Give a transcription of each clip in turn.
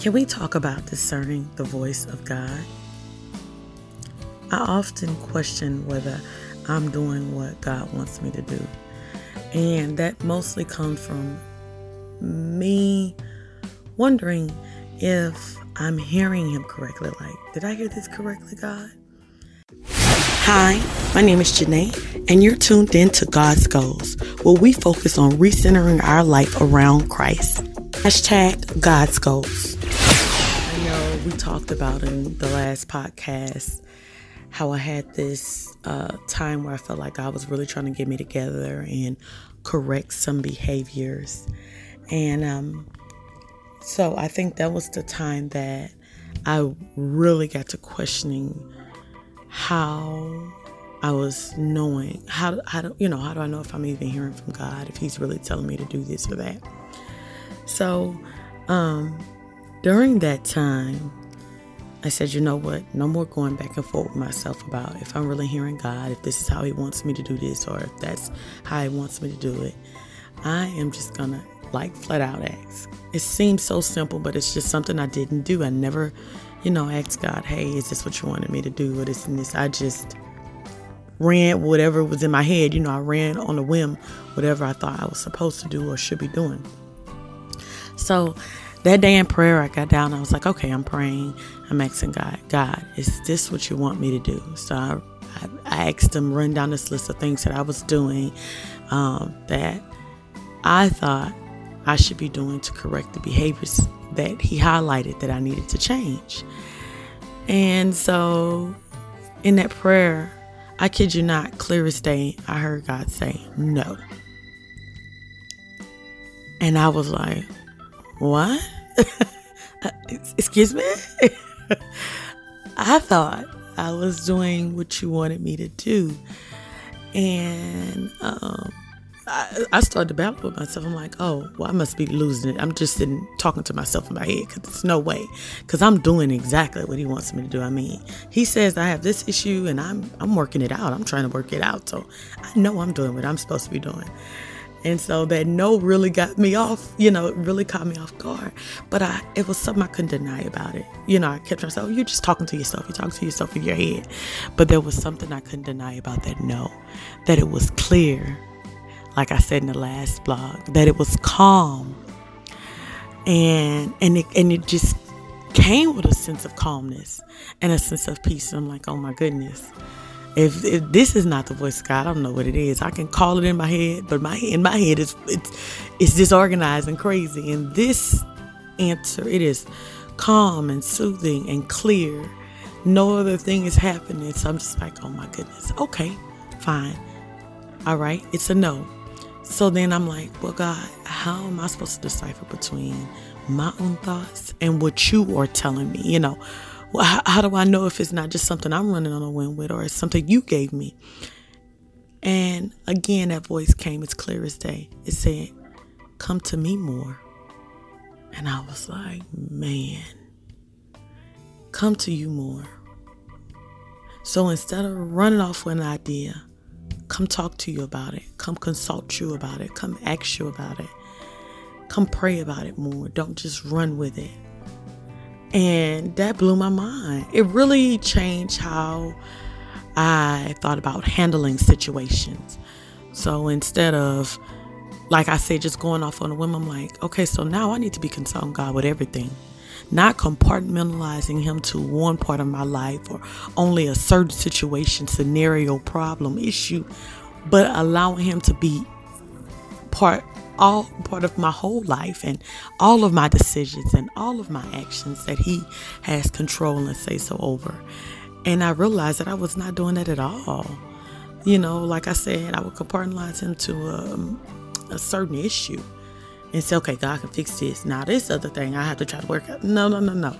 Can we talk about discerning the voice of God? I often question whether I'm doing what God wants me to do. And that mostly comes from me wondering if I'm hearing Him correctly. Like, did I hear this correctly, God? Hi, my name is Janae, and you're tuned in to God's Goals, where we focus on recentering our life around Christ. Hashtag God's Goals. We talked about in the last podcast how I had this uh, time where I felt like God was really trying to get me together and correct some behaviors. And um, so I think that was the time that I really got to questioning how I was knowing how how do you know how do I know if I'm even hearing from God if He's really telling me to do this or that. So um, during that time, I said, you know what? No more going back and forth with myself about if I'm really hearing God, if this is how He wants me to do this, or if that's how He wants me to do it. I am just gonna like flat out ask. It seems so simple, but it's just something I didn't do. I never you know, asked God, hey, is this what you wanted me to do or this and this? I just ran whatever was in my head. You know, I ran on a whim, whatever I thought I was supposed to do or should be doing. So that day in prayer, I got down. I was like, okay, I'm praying. I'm asking God, God, is this what you want me to do? So I, I, I asked him, run down this list of things that I was doing um, that I thought I should be doing to correct the behaviors that he highlighted that I needed to change. And so in that prayer, I kid you not, clear as day, I heard God say, no. And I was like, what? Excuse me? I thought I was doing what you wanted me to do. And um, I, I started to battle with myself. I'm like, oh, well, I must be losing it. I'm just sitting talking to myself in my head because there's no way. Because I'm doing exactly what he wants me to do. I mean, he says I have this issue and I'm I'm working it out. I'm trying to work it out. So I know I'm doing what I'm supposed to be doing. And so that no really got me off, you know, it really caught me off guard. But I it was something I couldn't deny about it. You know, I kept say, oh, you're just talking to yourself. You're talking to yourself in your head. But there was something I couldn't deny about that no. That it was clear like I said in the last blog, that it was calm. And and it and it just came with a sense of calmness and a sense of peace. And I'm like, oh my goodness. If, if this is not the voice of God, I don't know what it is. I can call it in my head, but my in my head is it's it's disorganized and crazy. And this answer, it is calm and soothing and clear. No other thing is happening. So I'm just like, oh my goodness. Okay, fine. All right, it's a no. So then I'm like, well, God, how am I supposed to decipher between my own thoughts and what you are telling me? You know, well, how, how do I know if it's not just something I'm running on a whim with or it's something you gave me? And again, that voice came as clear as day. It said, Come to me more. And I was like, Man, come to you more. So instead of running off with an idea, come talk to you about it, come consult you about it, come ask you about it, come pray about it more. Don't just run with it. And that blew my mind. It really changed how I thought about handling situations. So instead of, like I said, just going off on a whim, I'm like, okay, so now I need to be consulting God with everything not compartmentalizing him to one part of my life or only a certain situation, scenario, problem, issue, but allowing him to be part all part of my whole life and all of my decisions and all of my actions that he has control and say so over. And I realized that I was not doing that at all. You know, like I said, I would compartmentalize him to a, um, a certain issue and say, okay, God can fix this. Now, this other thing I have to try to work out. No, no, no, no.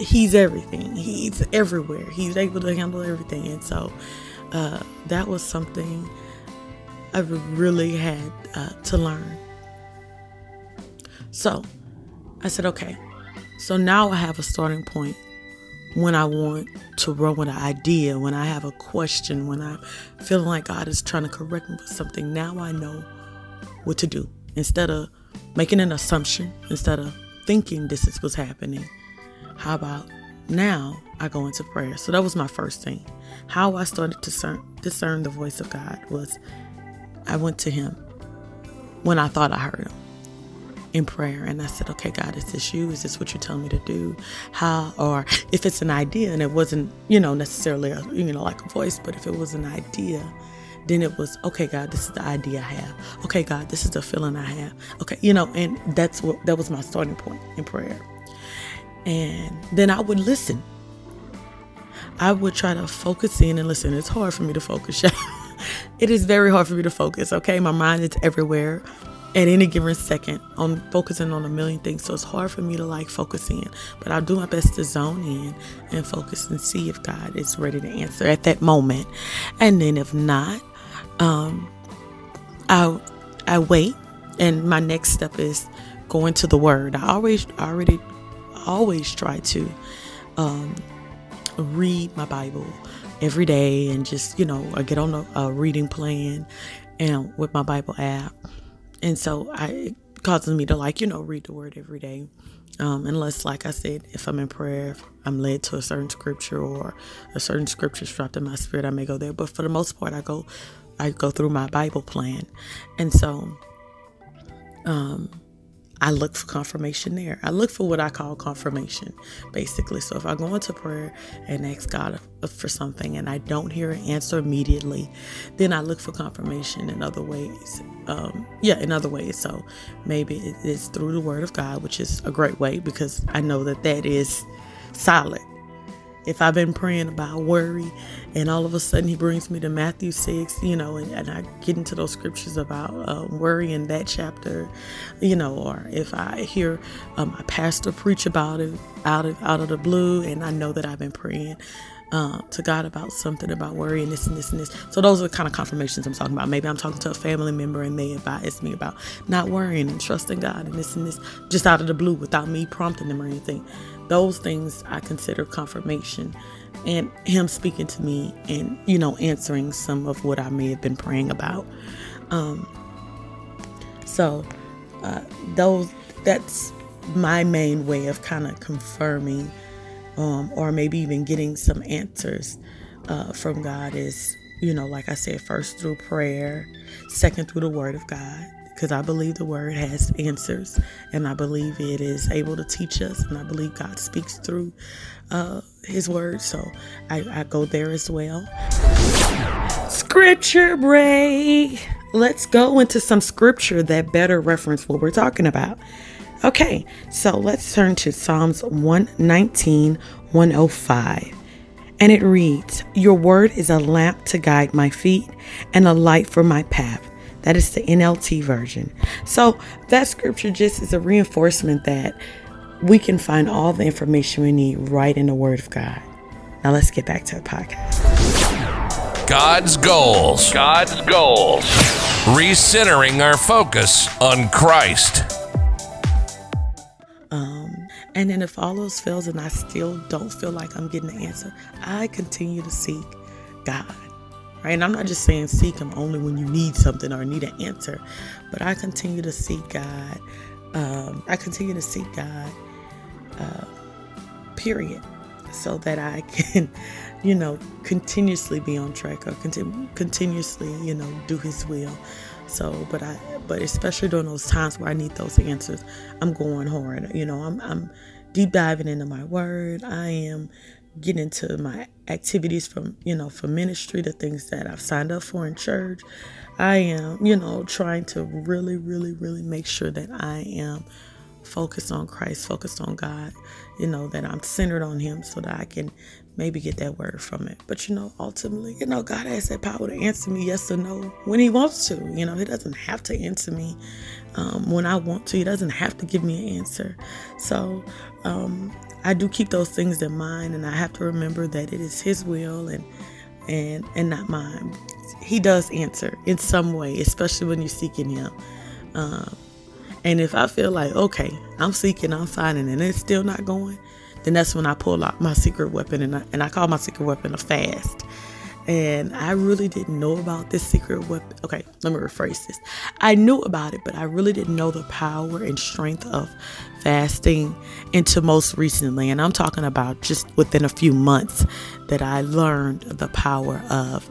He's everything. He's everywhere. He's able to handle everything. And so uh, that was something I really had uh, to learn. So I said, okay, so now I have a starting point when I want to run with an idea, when I have a question, when I'm feeling like God is trying to correct me for something. Now I know what to do instead of making an assumption, instead of thinking this is what's happening. How about now I go into prayer? So that was my first thing. How I started to discern, discern the voice of God was I went to Him when I thought I heard Him in prayer and I said, okay, God, is this you? Is this what you're telling me to do? How, or if it's an idea and it wasn't, you know, necessarily, a, you know, like a voice, but if it was an idea, then it was, okay, God, this is the idea I have. Okay, God, this is the feeling I have. Okay, you know, and that's what, that was my starting point in prayer. And then I would listen. I would try to focus in and listen. It's hard for me to focus. it is very hard for me to focus. Okay, my mind is everywhere at any given second on focusing on a million things. So it's hard for me to like focus in. But I'll do my best to zone in and focus and see if God is ready to answer at that moment. And then if not, um, I I wait. And my next step is going to the Word. I always already always try to um, read my Bible every day and just you know I get on a, a reading plan and with my Bible app. And so I it causes me to like you know read the word every day. Um, unless like i said if i'm in prayer i'm led to a certain scripture or a certain scripture dropped in my spirit i may go there. But for the most part i go i go through my bible plan. And so um, I look for confirmation there. I look for what I call confirmation, basically. So if I go into prayer and ask God for something and I don't hear an answer immediately, then I look for confirmation in other ways. Um, yeah, in other ways. So maybe it's through the Word of God, which is a great way because I know that that is solid if I've been praying about worry and all of a sudden he brings me to Matthew 6, you know, and, and I get into those scriptures about uh, worry in that chapter, you know, or if I hear um, a pastor preach about it out of, out of the blue and I know that I've been praying uh, to God about something about worry and this and this and this. So those are the kind of confirmations I'm talking about. Maybe I'm talking to a family member and they advise me about not worrying and trusting God and this and this just out of the blue without me prompting them or anything. Those things I consider confirmation and him speaking to me and you know answering some of what I may have been praying about. Um, so uh, those that's my main way of kind of confirming um, or maybe even getting some answers uh, from God is, you know, like I said, first through prayer, second through the Word of God, because I believe the Word has answers and I believe it is able to teach us, and I believe God speaks through uh, His Word. So I, I go there as well. Scripture break. Let's go into some scripture that better reference what we're talking about. Okay, so let's turn to Psalms 119, 105. And it reads, Your word is a lamp to guide my feet and a light for my path. That is the NLT version. So that scripture just is a reinforcement that we can find all the information we need right in the Word of God. Now let's get back to the podcast. God's goals. God's goals. Recentering our focus on Christ. And then if all those fails and I still don't feel like I'm getting the answer, I continue to seek God. Right? And I'm not just saying seek Him only when you need something or need an answer, but I continue to seek God. Um, I continue to seek God, uh, period, so that I can, you know, continuously be on track or continue, continuously, you know, do His will. So, but I, but especially during those times where I need those answers, I'm going hard. You know, I'm, I'm deep diving into my word. I am getting into my activities from, you know, for ministry, the things that I've signed up for in church. I am, you know, trying to really, really, really make sure that I am focused on Christ, focused on God, you know, that I'm centered on Him so that I can maybe get that word from it. But you know, ultimately, you know, God has that power to answer me yes or no when He wants to. You know, He doesn't have to answer me um, when I want to. He doesn't have to give me an answer. So um, I do keep those things in mind, and I have to remember that it is His will and and and not mine. He does answer in some way, especially when you're seeking Him. Um, and if I feel like okay, I'm seeking, I'm finding, and it's still not going then that's when I pull out my secret weapon and I, and I call my secret weapon a fast. And I really didn't know about this secret weapon. Okay, let me rephrase this. I knew about it, but I really didn't know the power and strength of fasting until most recently. And I'm talking about just within a few months that I learned the power of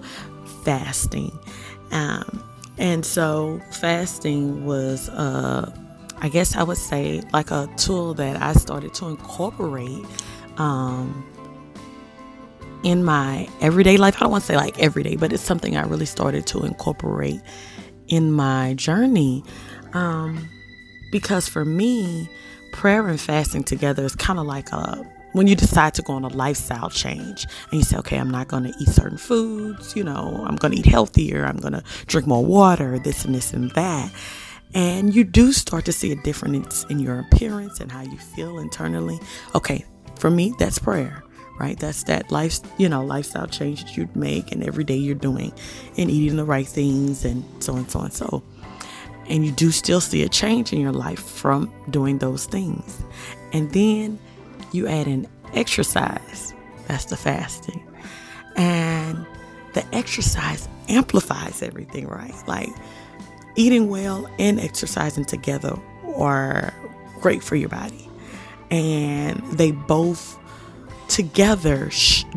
fasting. Um, and so fasting was, uh, I guess I would say, like a tool that I started to incorporate um, in my everyday life. I don't want to say like every day, but it's something I really started to incorporate in my journey. Um, because for me, prayer and fasting together is kind of like a when you decide to go on a lifestyle change and you say, okay, I'm not going to eat certain foods, you know, I'm going to eat healthier, I'm going to drink more water, this and this and that. And you do start to see a difference in your appearance and how you feel internally. Okay, for me, that's prayer, right? That's that life, you know, lifestyle change that you make and every day you're doing and eating the right things and so and so and so. And you do still see a change in your life from doing those things. And then you add in exercise. That's the fasting. And the exercise amplifies everything, right? Like eating well and exercising together are great for your body. And they both together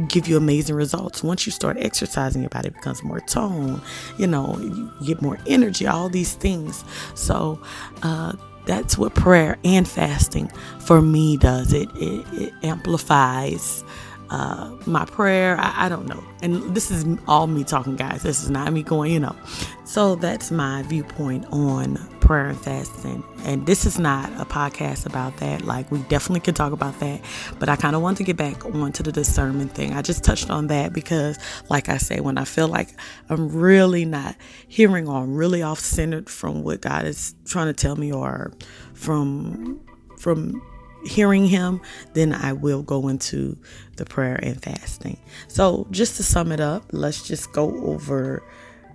give you amazing results. Once you start exercising, your body becomes more toned, you know, you get more energy, all these things. So, uh, that's what prayer and fasting for me does. It it, it amplifies uh, my prayer. I, I, don't know. And this is all me talking, guys. This is not me going, you know. So that's my viewpoint on prayer and fasting. And this is not a podcast about that. Like, we definitely could talk about that. But I kind of want to get back onto the discernment thing. I just touched on that because, like I say, when I feel like I'm really not hearing or I'm really off centered from what God is trying to tell me or from, from, hearing him, then I will go into the prayer and fasting. So, just to sum it up, let's just go over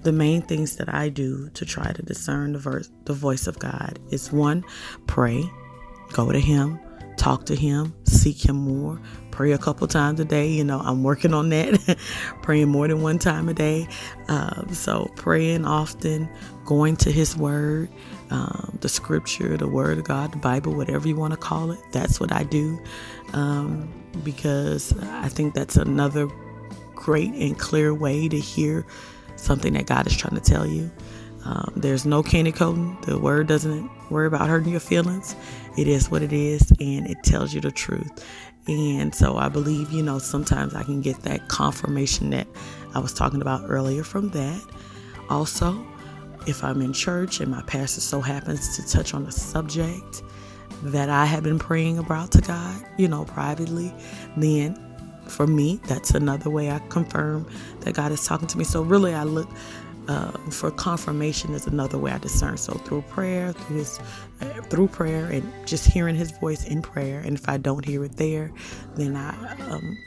the main things that I do to try to discern the, verse, the voice of God is one, pray, go to Him, talk to Him, seek Him more, pray a couple times a day. You know, I'm working on that, praying more than one time a day. Uh, so, praying often, going to His Word, um, the scripture, the word of God, the Bible, whatever you want to call it. That's what I do um, because I think that's another great and clear way to hear something that God is trying to tell you. Um, there's no candy coating. The word doesn't worry about hurting your feelings. It is what it is, and it tells you the truth. And so I believe, you know, sometimes I can get that confirmation that I was talking about earlier from that. Also, if I'm in church and my pastor so happens to touch on a subject that I have been praying about to God, you know, privately, then for me, that's another way I confirm that God is talking to me. So really, I look uh, for confirmation is another way I discern. So through prayer, through his, uh, through prayer, and just hearing His voice in prayer. And if I don't hear it there, then I, um,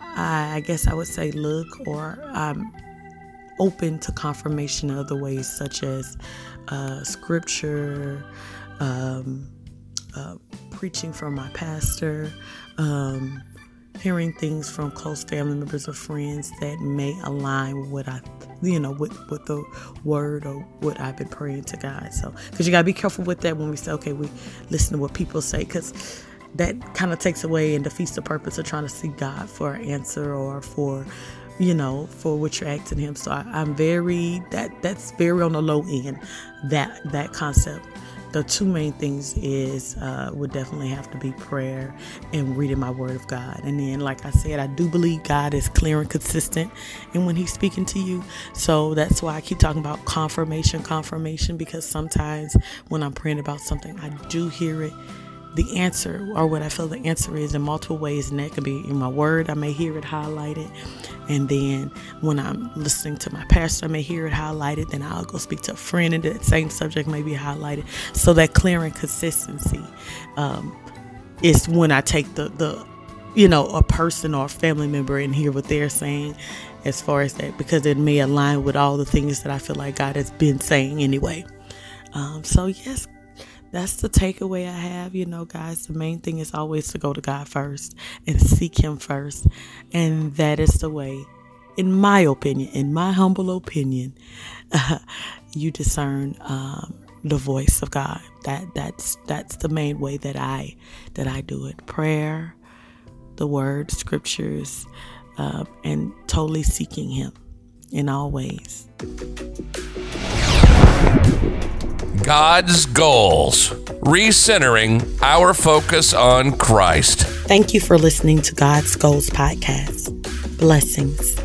I, I guess I would say look, or I'm open to confirmation in other ways, such as uh, scripture, um, uh, preaching from my pastor, um, hearing things from close family members or friends that may align with what I, you know, with, with the word or what I've been praying to God. So, because you got to be careful with that when we say, okay, we listen to what people say, because that kind of takes away and defeats the purpose of trying to seek God for an answer or for you know, for what you're asking him. So I, am very that that's very on the low end. That that concept. The two main things is uh, would definitely have to be prayer and reading my Word of God. And then, like I said, I do believe God is clear and consistent, and when He's speaking to you, so that's why I keep talking about confirmation, confirmation, because sometimes when I'm praying about something, I do hear it the answer or what I feel the answer is in multiple ways, and that could be in my word. I may hear it highlighted, and then when I'm listening to my pastor, I may hear it highlighted. Then I'll go speak to a friend, and that same subject may be highlighted. So that clear and consistency um, is when I take the the you know a person or a family member and hear what they're saying as far as that because it may align with all the things that I feel like God has been saying anyway. Um, so yes, that's the takeaway I have. You know, guys, the main thing is always to go to God first and seek Him first. And that is the way in my opinion, in my humble opinion, uh, you discern um, the voice of God. That that's that's the main way that I that I do it. Prayer, the Word, Scriptures, uh, and totally seeking Him in all ways. God's goals, recentering our focus on Christ. Thank you for listening to God's Goals podcast. Blessings.